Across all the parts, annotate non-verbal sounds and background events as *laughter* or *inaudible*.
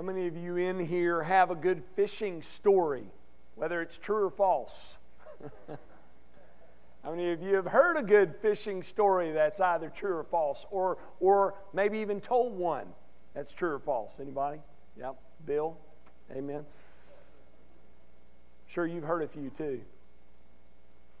How many of you in here have a good fishing story, whether it's true or false? *laughs* How many of you have heard a good fishing story that's either true or false, or, or maybe even told one that's true or false? Anybody? Yep. Bill? Amen. Sure, you've heard a few too.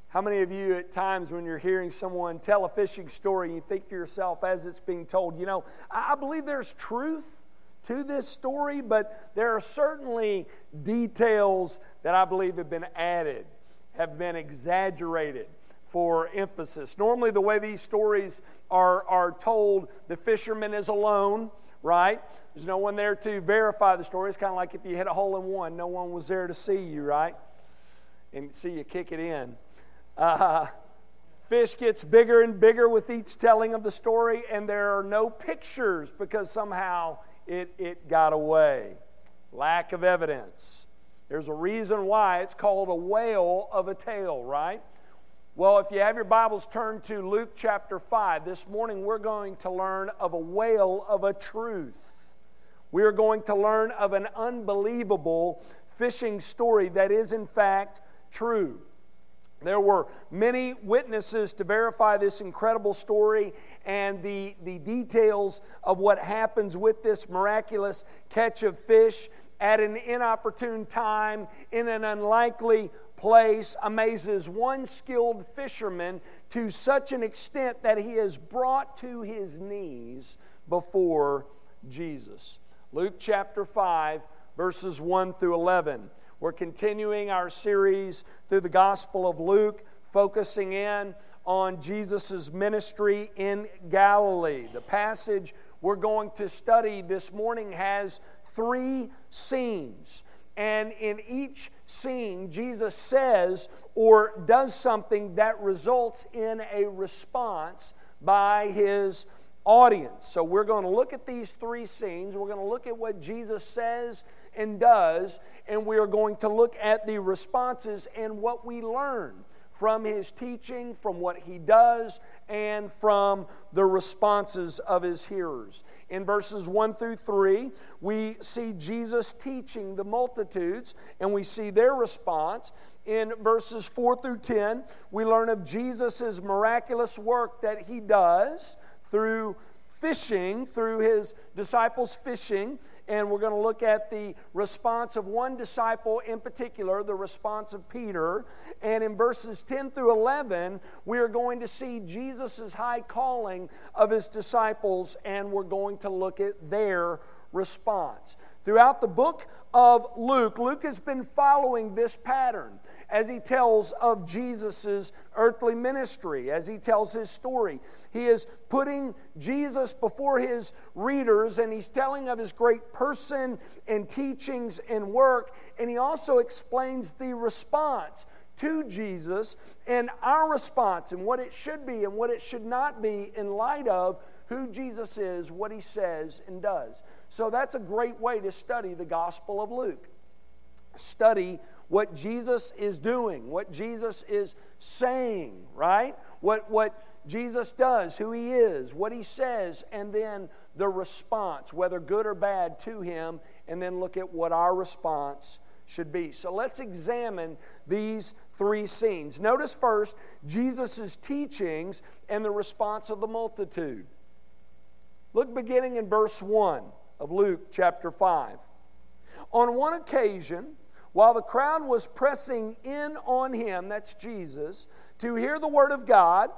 How many of you, at times when you're hearing someone tell a fishing story, you think to yourself as it's being told, you know, I believe there's truth to this story, but there are certainly details that I believe have been added, have been exaggerated for emphasis. Normally, the way these stories are, are told, the fisherman is alone, right? There's no one there to verify the story. It's kind of like if you hit a hole in one, no one was there to see you, right? And see you kick it in. Uh, fish gets bigger and bigger with each telling of the story, and there are no pictures because somehow it, it got away. Lack of evidence. There's a reason why it's called a whale of a tale, right? Well, if you have your Bibles turned to Luke chapter 5, this morning we're going to learn of a whale of a truth. We are going to learn of an unbelievable fishing story that is, in fact, true. There were many witnesses to verify this incredible story and the, the details of what happens with this miraculous catch of fish at an inopportune time in an unlikely place amazes one skilled fisherman to such an extent that he is brought to his knees before Jesus. Luke chapter 5, verses 1 through 11. We're continuing our series through the Gospel of Luke, focusing in on Jesus' ministry in Galilee. The passage we're going to study this morning has three scenes. And in each scene, Jesus says or does something that results in a response by his audience. So we're going to look at these three scenes. We're going to look at what Jesus says and does, and we are going to look at the responses and what we learn from his teaching, from what he does, and from the responses of his hearers. In verses 1 through 3, we see Jesus teaching the multitudes, and we see their response. In verses 4 through 10, we learn of Jesus' miraculous work that he does through fishing, through his disciples' fishing, and we're going to look at the response of one disciple in particular, the response of Peter. And in verses 10 through 11, we are going to see Jesus' high calling of his disciples, and we're going to look at their response. Throughout the book of Luke, Luke has been following this pattern as he tells of Jesus' earthly ministry, as he tells his story. He is putting Jesus before his readers and he's telling of his great person and teachings and work. And he also explains the response to Jesus and our response and what it should be and what it should not be in light of who Jesus is, what he says and does. So that's a great way to study the Gospel of Luke. Study what Jesus is doing, what Jesus is saying, right? What, what Jesus does, who he is, what he says, and then the response, whether good or bad, to him, and then look at what our response should be. So let's examine these three scenes. Notice first Jesus' teachings and the response of the multitude. Look beginning in verse 1 of Luke chapter 5. On one occasion, while the crowd was pressing in on him, that's Jesus, to hear the word of God,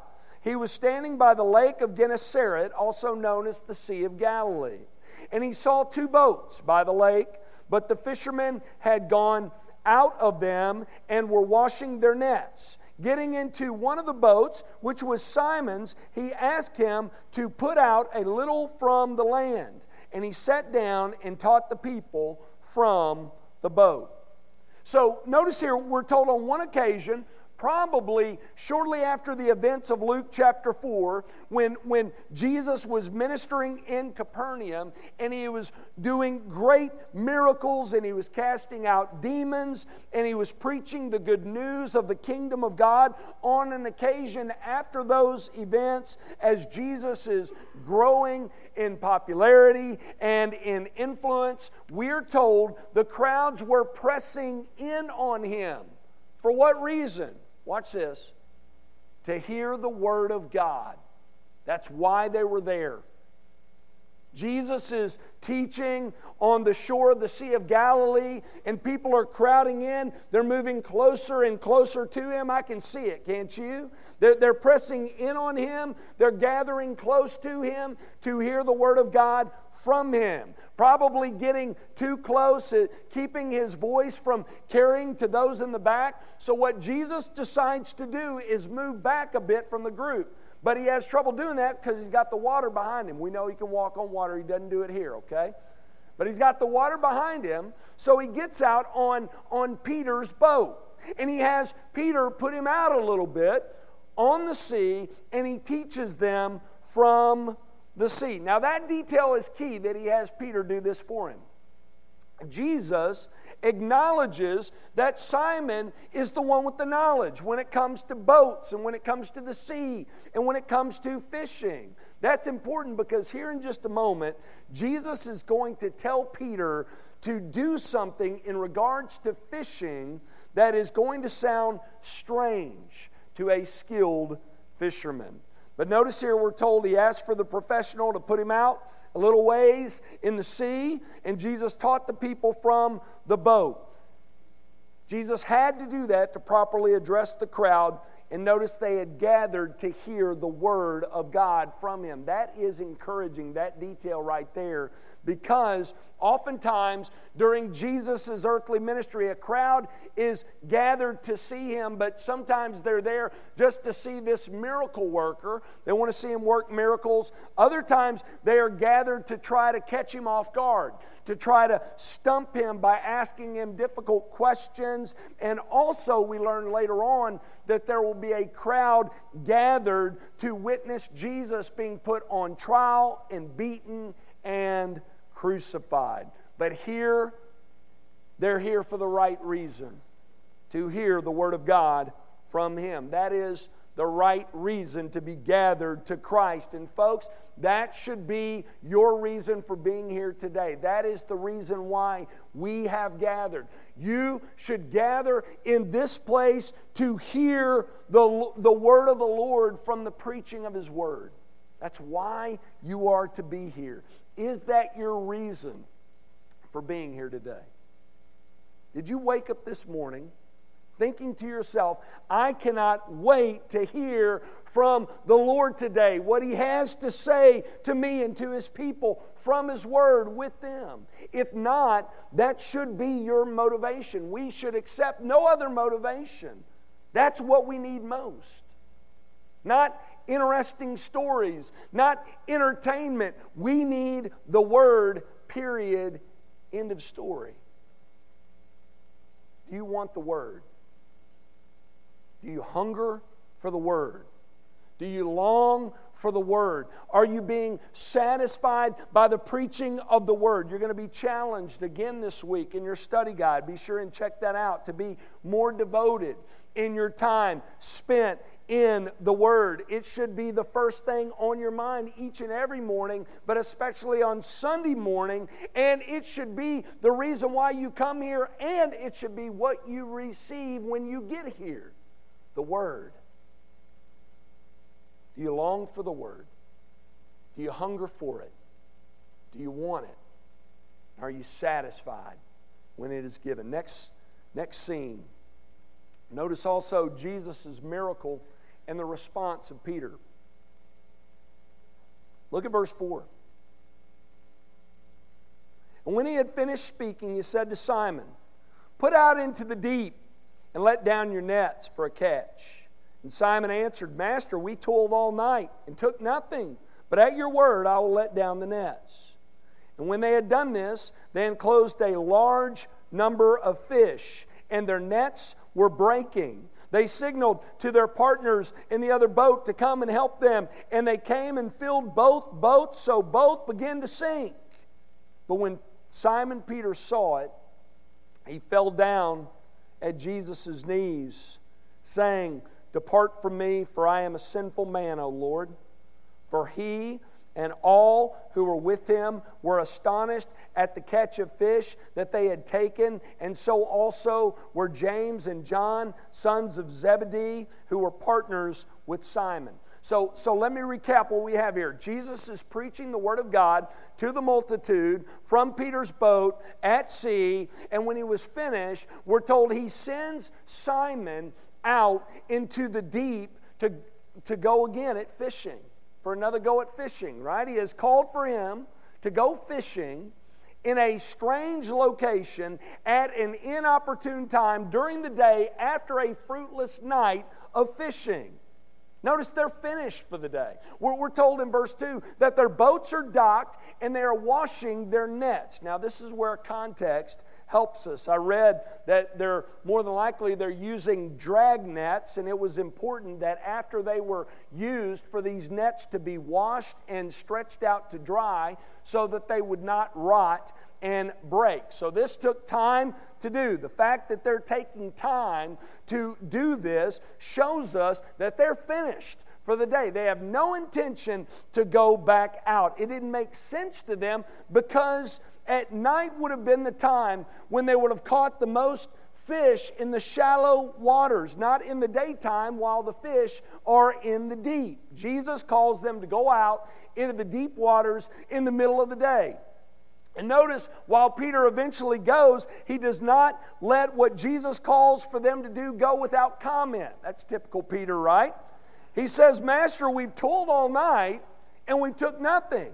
he was standing by the lake of Gennesaret, also known as the Sea of Galilee. And he saw two boats by the lake, but the fishermen had gone out of them and were washing their nets. Getting into one of the boats, which was Simon's, he asked him to put out a little from the land. And he sat down and taught the people from the boat. So notice here, we're told on one occasion, probably shortly after the events of Luke chapter 4, when, when Jesus was ministering in Capernaum and he was doing great miracles and he was casting out demons and he was preaching the good news of the kingdom of God on an occasion after those events as Jesus is growing in popularity and in influence, we're told the crowds were pressing in on him. For what reason? Watch this. To hear the word of God. That's why they were there. Jesus is teaching on the shore of the Sea of Galilee, and people are crowding in. They're moving closer and closer to him. I can see it, can't you? They're, they're pressing in on him, they're gathering close to him to hear the word of God from him. Probably getting too close, uh, keeping his voice from carrying to those in the back. So, what Jesus decides to do is move back a bit from the group. But he has trouble doing that because he's got the water behind him. We know he can walk on water. He doesn't do it here, okay? But he's got the water behind him. So he gets out on, on Peter's boat. And he has Peter put him out a little bit on the sea, and he teaches them from the sea. Now, that detail is key that he has Peter do this for him. Jesus acknowledges that Simon is the one with the knowledge when it comes to boats and when it comes to the sea and when it comes to fishing. That's important because here in just a moment, Jesus is going to tell Peter to do something in regards to fishing that is going to sound strange to a skilled fisherman. But notice here we're told he asked for the professional to put him out a little ways in the sea, and Jesus taught the people from the boat. Jesus had to do that to properly address the crowd and notice they had gathered to hear the word of God from him. That is encouraging, that detail right there, because oftentimes during Jesus' earthly ministry, a crowd is gathered to see him, but sometimes they're there just to see this miracle worker. They want to see him work miracles. Other times they are gathered to try to catch him off guard to try to stump him by asking him difficult questions. And also, we learn later on that there will be a crowd gathered to witness Jesus being put on trial and beaten and crucified. But here, they're here for the right reason to hear the Word of God from Him. That is the right reason to be gathered to Christ. And, folks, that should be your reason for being here today. That is the reason why we have gathered. You should gather in this place to hear the, the word of the Lord from the preaching of His word. That's why you are to be here. Is that your reason for being here today? Did you wake up this morning? thinking to yourself, I cannot wait to hear from the Lord today what He has to say to me and to His people from His Word with them. If not, that should be your motivation. We should accept no other motivation. That's what we need most. Not interesting stories, not entertainment. We need the Word, period. End of story. Do you want the Word? Do you hunger for the Word? Do you long for the Word? Are you being satisfied by the preaching of the Word? You're going to be challenged again this week in your study guide. Be sure and check that out to be more devoted in your time spent in the Word. It should be the first thing on your mind each and every morning, but especially on Sunday morning. And it should be the reason why you come here, and it should be what you receive when you get here the Word? Do you long for the Word? Do you hunger for it? Do you want it? Are you satisfied when it is given? Next, next scene. Notice also Jesus' miracle and the response of Peter. Look at verse 4. And when he had finished speaking, he said to Simon, Put out into the deep and let down your nets for a catch. And Simon answered, Master, we toiled all night and took nothing, but at your word I will let down the nets. And when they had done this, they enclosed a large number of fish, and their nets were breaking. They signaled to their partners in the other boat to come and help them, and they came and filled both boats, so both began to sink. But when Simon Peter saw it, he fell down at Jesus' knees, saying, Depart from me, for I am a sinful man, O Lord. For he and all who were with him were astonished at the catch of fish that they had taken, and so also were James and John, sons of Zebedee, who were partners with Simon. So, so let me recap what we have here. Jesus is preaching the Word of God to the multitude from Peter's boat at sea, and when he was finished, we're told he sends Simon out into the deep to, to go again at fishing for another go at fishing, right? He has called for him to go fishing in a strange location at an inopportune time during the day after a fruitless night of fishing. Notice they're finished for the day. We're, we're, told in verse 2 that their boats are docked and they are washing their nets. Now, this is where context helps us. I read that they're more than likely they're using drag nets, and it was important that after they were used for these nets to be washed and stretched out to dry so that they would not rot and break. So this took time to do. The fact that they're taking time to do this shows us that they're finished for the day. They have no intention to go back out. It didn't make sense to them because at night would have been the time when they would have caught the most fish in the shallow waters, not in the daytime while the fish are in the deep. Jesus calls them to go out into the deep waters in the middle of the day. And notice, while Peter eventually goes, he does not let what Jesus calls for them to do go without comment. That's typical Peter, right? He says, Master, we've toiled all night and we've took nothing.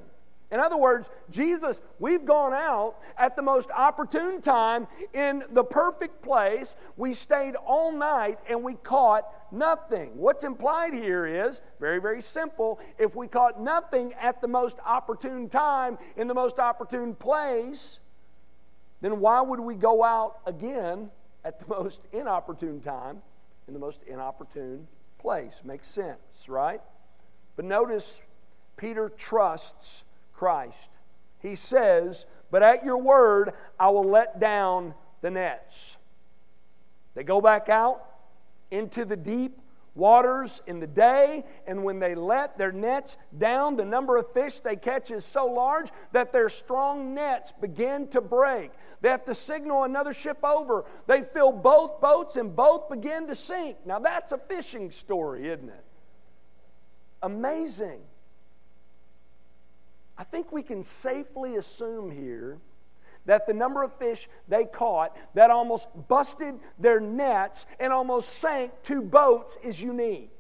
In other words, Jesus, we've gone out at the most opportune time in the perfect place. We stayed all night and we caught nothing. What's implied here is very, very simple. If we caught nothing at the most opportune time in the most opportune place, then why would we go out again at the *laughs* most inopportune time in the most inopportune place? Makes sense, right? But notice Peter trusts Christ. He says, But at your word, I will let down the nets. They go back out into the deep waters in the day, and when they let their nets down, the number of fish they catch is so large that their strong nets begin to break. They have to signal another ship over. They fill both boats, and both begin to sink. Now, that's a fishing story, isn't it? Amazing. I think we can safely assume here that the number of fish they caught that almost busted their nets and almost sank two boats is unique.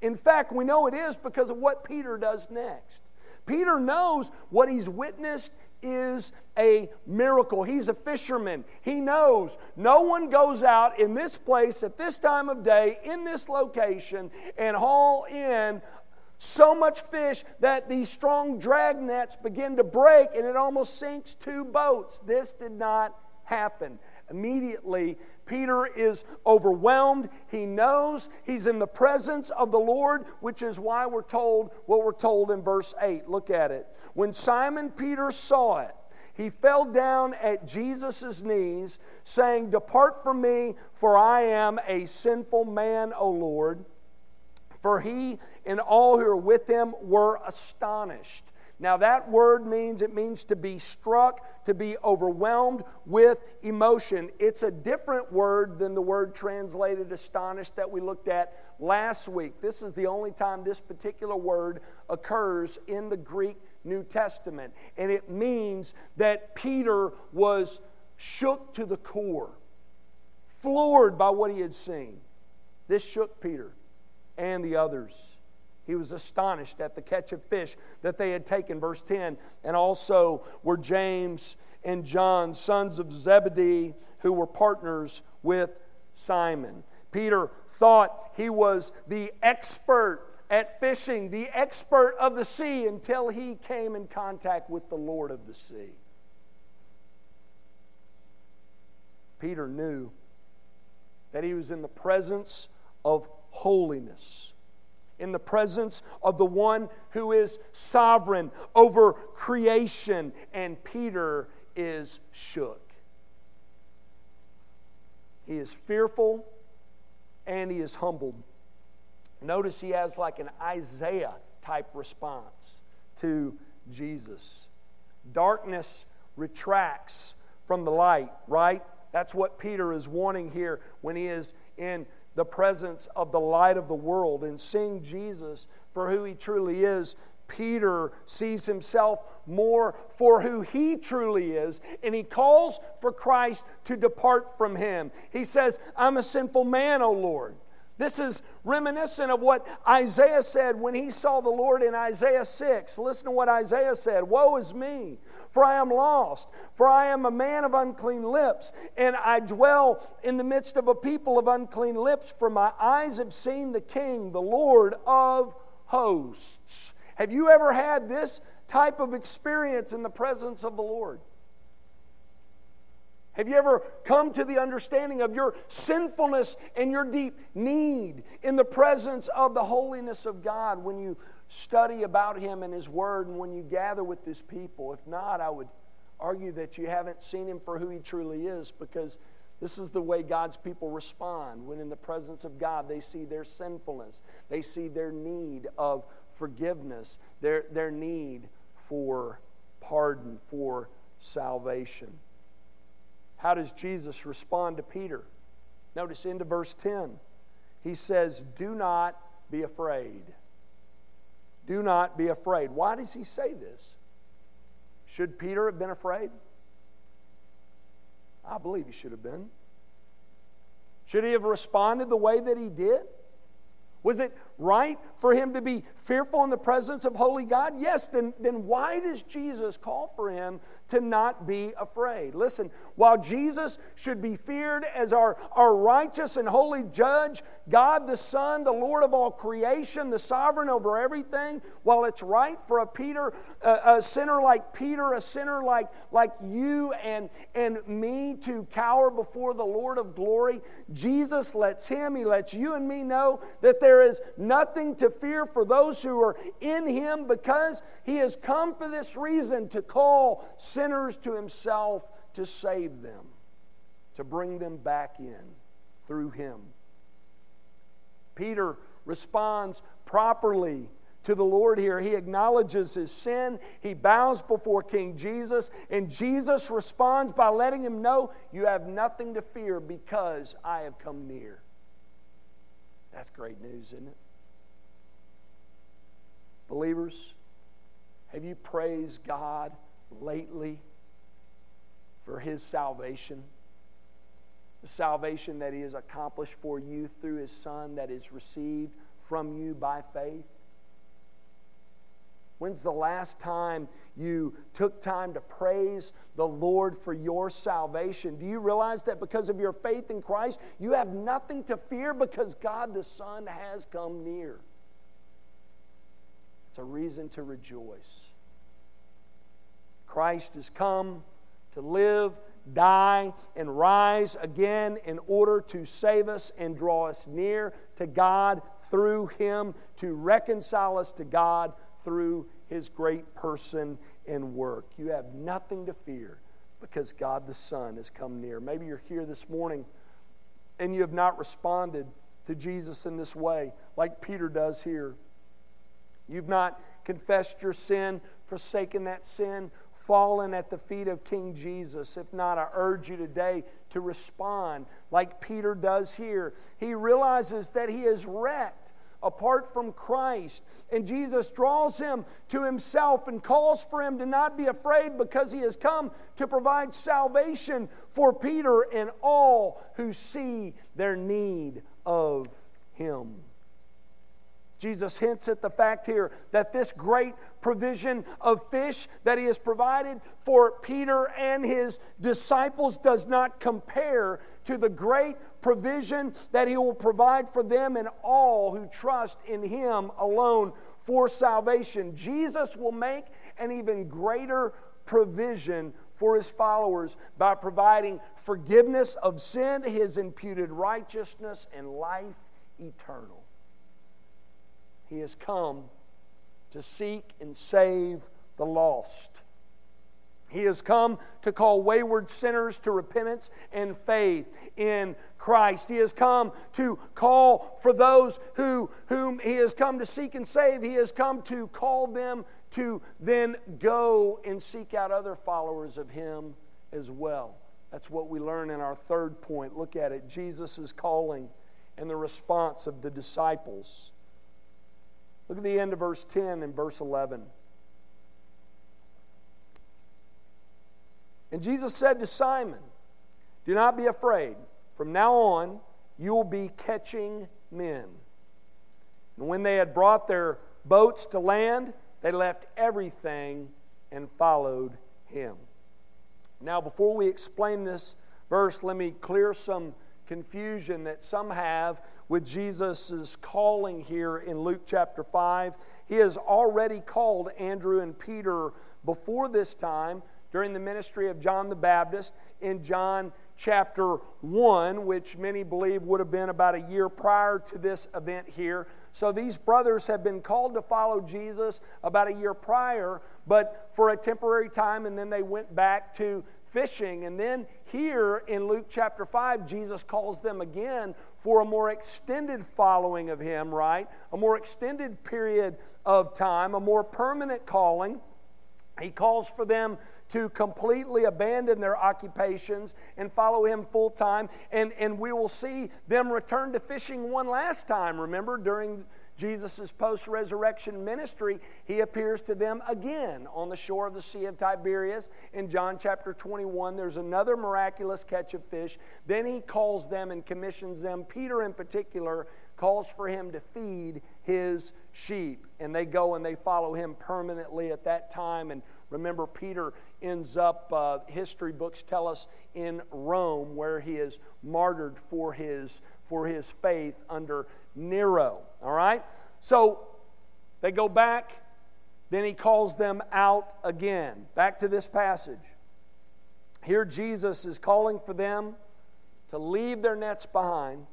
In fact, we know it is because of what Peter does next. Peter knows what he's witnessed is a miracle. He's a fisherman. He knows no one goes out in this place at this time of day, in this location, and haul in so much fish that these strong drag nets begin to break and it almost sinks two boats. This did not happen. Immediately, Peter is overwhelmed. He knows he's in the presence of the Lord, which is why we're told what we're told in verse 8. Look at it. When Simon Peter saw it, he fell down at Jesus' knees, saying, Depart from me, for I am a sinful man, O Lord. For he and all who were with him were astonished. Now, that word means it means to be struck, to be overwhelmed with emotion. It's a different word than the word translated astonished that we looked at last week. This is the only time this particular word occurs in the Greek New Testament. And it means that Peter was shook to the core, floored by what he had seen. This shook Peter and the others. He was astonished at the catch of fish that they had taken, verse 10. And also were James and John, sons of Zebedee, who were partners with Simon. Peter thought he was the expert at fishing, the expert of the sea, until he came in contact with the Lord of the sea. Peter knew that he was in the presence of holiness, in the presence of the one who is sovereign over creation, and Peter is shook. He is fearful and he is humbled. Notice he has like an Isaiah type response to Jesus. Darkness retracts from the light, right? That's what Peter is wanting here when he is in the presence of the light of the world and seeing Jesus for who he truly is. Peter sees himself more for who he truly is, and he calls for Christ to depart from him. He says, I'm a sinful man, O Lord. This is reminiscent of what Isaiah said when he saw the Lord in Isaiah 6. Listen to what Isaiah said Woe is me, for I am lost, for I am a man of unclean lips, and I dwell in the midst of a people of unclean lips, for my eyes have seen the King, the Lord of hosts. Have you ever had this type of experience in the presence of the Lord? Have you ever come to the understanding of your sinfulness and your deep need in the presence of the holiness of God when you study about Him and His Word and when you gather with His people? If not, I would argue that you haven't seen Him for who He truly is because this is the way God's people respond when in the presence of God they see their sinfulness, they see their need of forgiveness, their, their need for pardon, for salvation. How does Jesus respond to Peter? Notice into verse 10. He says, Do not be afraid. Do not be afraid. Why does he say this? Should Peter have been afraid? I believe he should have been. Should he have responded the way that he did? Was it right for him to be fearful in the presence of holy God? Yes, then, then why does Jesus call for him to not be afraid? Listen, while Jesus should be feared as our, our righteous and holy judge, God the Son, the Lord of all creation, the sovereign over everything, while it's right for a Peter, a, a sinner like Peter, a sinner like, like you and, and me to cower before the Lord of glory, Jesus lets him, he lets you and me know that there is nothing to fear for those who are in him because he has come for this reason to call sinners to himself to save them, to bring them back in through him. Peter responds properly to the Lord here. He acknowledges his sin. He bows before King Jesus. And Jesus responds by letting him know, You have nothing to fear because I have come near. That's great news, isn't it? Believers, have you praised God lately for His salvation? The salvation that He has accomplished for you through His Son that is received from you by faith? When's the last time you took time to praise the Lord for your salvation? Do you realize that because of your faith in Christ, you have nothing to fear because God the Son has come near? It's a reason to rejoice. Christ has come to live, die, and rise again in order to save us and draw us near to God through Him, to reconcile us to God through his great person and work. You have nothing to fear because God the Son has come near. Maybe you're here this morning and you have not responded to Jesus in this way, like Peter does here. You've not confessed your sin, forsaken that sin, fallen at the feet of King Jesus. If not, I urge you today to respond like Peter does here. He realizes that he is wrecked apart from Christ. And Jesus draws him to himself and calls for him to not be afraid because he has come to provide salvation for Peter and all who see their need of him. Jesus hints at the fact here that this great provision of fish that he has provided for Peter and his disciples does not compare to the great provision that he will provide for them and all who trust in him alone for salvation. Jesus will make an even greater provision for his followers by providing forgiveness of sin, his imputed righteousness, and life eternal. He has come to seek and save the lost. He has come to call wayward sinners to repentance and faith in Christ. He has come to call for those who, whom He has come to seek and save. He has come to call them to then go and seek out other followers of Him as well. That's what we learn in our third point. Look at it Jesus calling and the response of the disciples. Look at the end of verse 10 and verse 11. And Jesus said to Simon, Do not be afraid. From now on, you will be catching men. And when they had brought their boats to land, they left everything and followed him. Now, before we explain this verse, let me clear some confusion that some have with Jesus' calling here in Luke chapter 5. He has already called Andrew and Peter before this time during the ministry of John the Baptist in John chapter 1, which many believe would have been about a year prior to this event here. So these brothers have been called to follow Jesus about a year prior, but for a temporary time, and then they went back to fishing. And then here in Luke chapter 5, Jesus calls them again for a more extended following of Him, right? A more extended period of time, a more permanent calling. He calls for them to completely abandon their occupations and follow him full time. And, and we will see them return to fishing one last time. Remember, during Jesus' post resurrection ministry, he appears to them again on the shore of the Sea of Tiberias. In John chapter 21, there's another miraculous catch of fish. Then he calls them and commissions them, Peter in particular, calls for him to feed his sheep. And they go and they follow him permanently at that time. And remember, Peter ends up, uh, history books tell us, in Rome, where he is martyred for his, for his faith under Nero. All right? So they go back, then he calls them out again. Back to this passage. Here, Jesus is calling for them to leave their nets behind,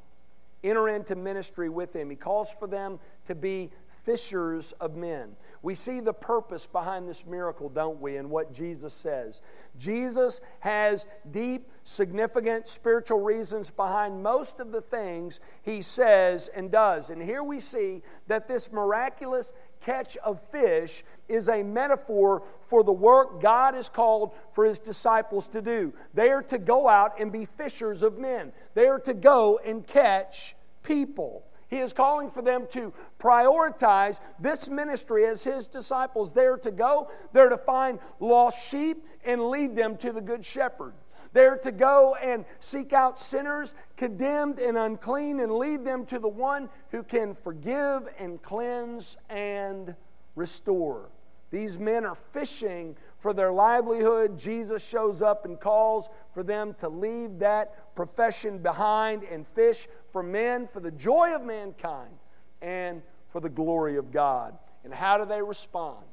enter into ministry with him. He calls for them to be fishers of men. We see the purpose behind this miracle, don't we, in what Jesus says. Jesus has deep, significant spiritual reasons behind most of the things he says and does. And here we see that this miraculous catch of fish is a metaphor for the work God has called for his disciples to do. They are to go out and be fishers of men, they are to go and catch people. He is calling for them to prioritize this ministry as His disciples. They're to go, they're to find lost sheep and lead them to the Good Shepherd. They're to go and seek out sinners, condemned and unclean, and lead them to the one who can forgive and cleanse and restore. These men are fishing for their livelihood. Jesus shows up and calls for them to leave that profession behind and fish for men, for the joy of mankind, and for the glory of God. And how do they respond?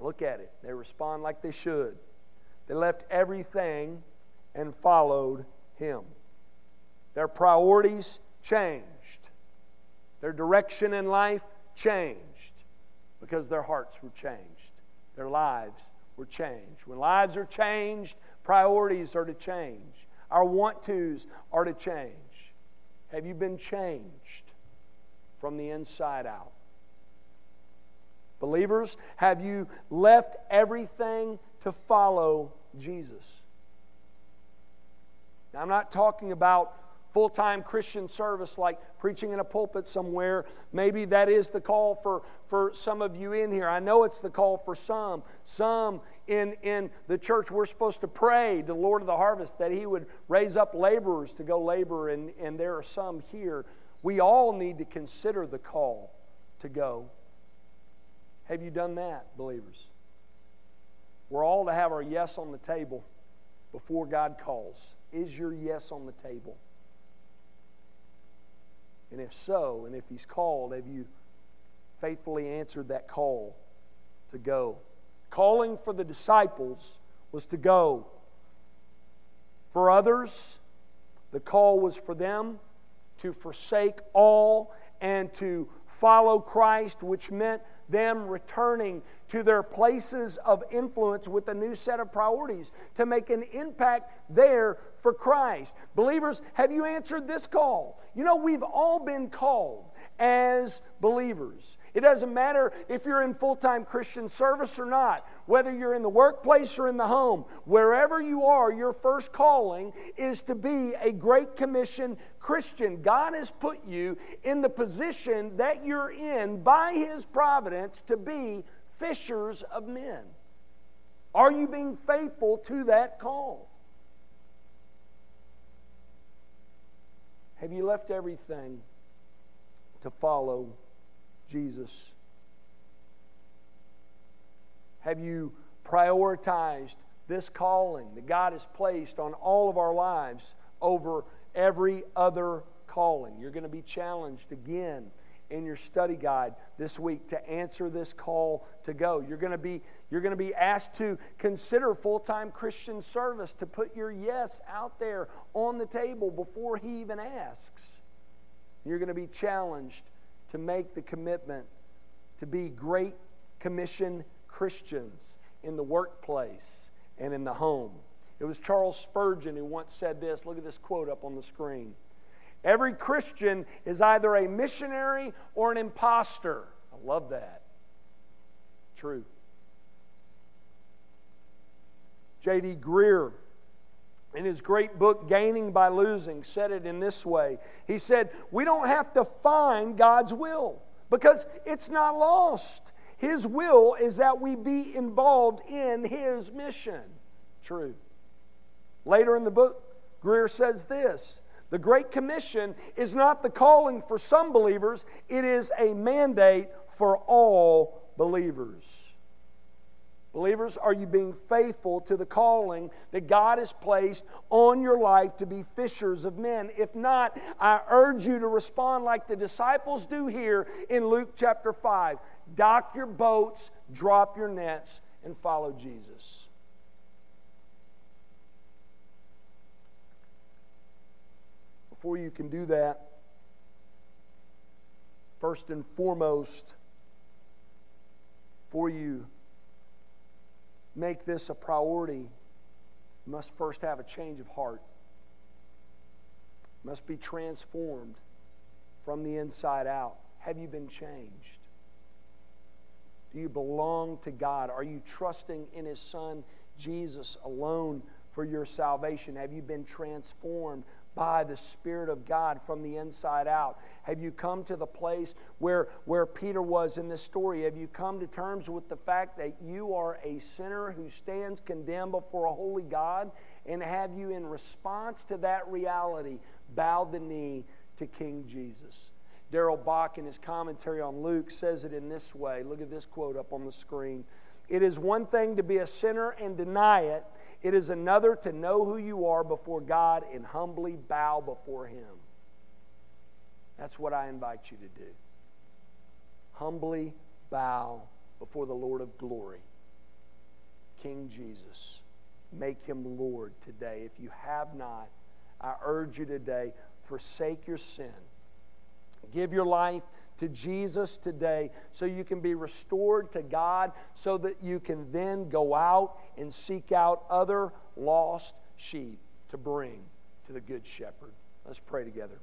Look at it. They respond like they should. They left everything and followed him. Their priorities changed, their direction in life changed because their hearts were changed, their lives were changed. When lives are changed, priorities are to change, our want tos are to change. Have you been changed from the inside out? Believers, have you left everything to follow Jesus? Now, I'm not talking about full time Christian service like preaching in a pulpit somewhere. Maybe that is the call for, for some of you in here. I know it's the call for some. Some in, in the church, we're supposed to pray to the Lord of the harvest that He would raise up laborers to go labor, and, and there are some here. We all need to consider the call to go. Have you done that, believers? We're all to have our yes on the table before God calls. Is your yes on the table? And if so, and if He's called, have you faithfully answered that call to go? Calling for the disciples was to go. For others, the call was for them to forsake all and to follow Christ, which meant them returning to their places of influence with a new set of priorities to make an impact there for Christ. Believers, have you answered this call? You know, we've all been called as believers. It doesn't matter if you're in full time Christian service or not, whether you're in the workplace or in the home, wherever you are, your first calling is to be a Great Commission Christian. God has put you in the position that you're in by His providence to be fishers of men. Are you being faithful to that call? Have you left everything to follow Jesus? Have you prioritized this calling that God has placed on all of our lives over every other calling? You're going to be challenged again in your study guide this week to answer this call to go. You're going to be, you're going to be asked to consider full time Christian service, to put your yes out there on the table before he even asks. You're going to be challenged to make the commitment to be great commission Christians in the workplace and in the home. It was Charles Spurgeon who once said this. Look at this quote up on the screen. Every Christian is either a missionary or an impostor. I love that. True. J.D. Greear in his great book, Gaining by Losing, said it in this way. He said, We don't have to find God's will because it's not lost. His will is that we be involved in His mission. True. Later in the book, Greear says this The Great Commission is not the calling for some believers, it is a mandate for all believers. Believers, are you being faithful to the calling that God has placed on your life to be fishers of men? If not, I urge you to respond like the disciples do here in Luke chapter 5. Dock your boats, drop your nets, and follow Jesus. Before you can do that, first and foremost, for you make this a priority, you must first have a change of heart. You must be transformed from the inside out. Have you been changed? Do you belong to God? Are you trusting in His Son, Jesus, alone for your salvation? Have you been transformed by the Spirit of God from the inside out? Have you come to the place where, where Peter was in this story? Have you come to terms with the fact that you are a sinner who stands condemned before a holy God? And have you, in response to that reality, bowed the knee to King Jesus? Darrell Bock, in his commentary on Luke, says it in this way. Look at this quote up on the screen. It is one thing to be a sinner and deny it, it is another to know who you are before God and humbly bow before Him. That's what I invite you to do. Humbly bow before the Lord of glory, King Jesus. Make Him Lord today. If you have not, I urge you today, forsake your sin. Give your life to Jesus today so you can be restored to God, so that you can then go out and seek out other lost sheep to bring to the Good Shepherd. Let's pray together.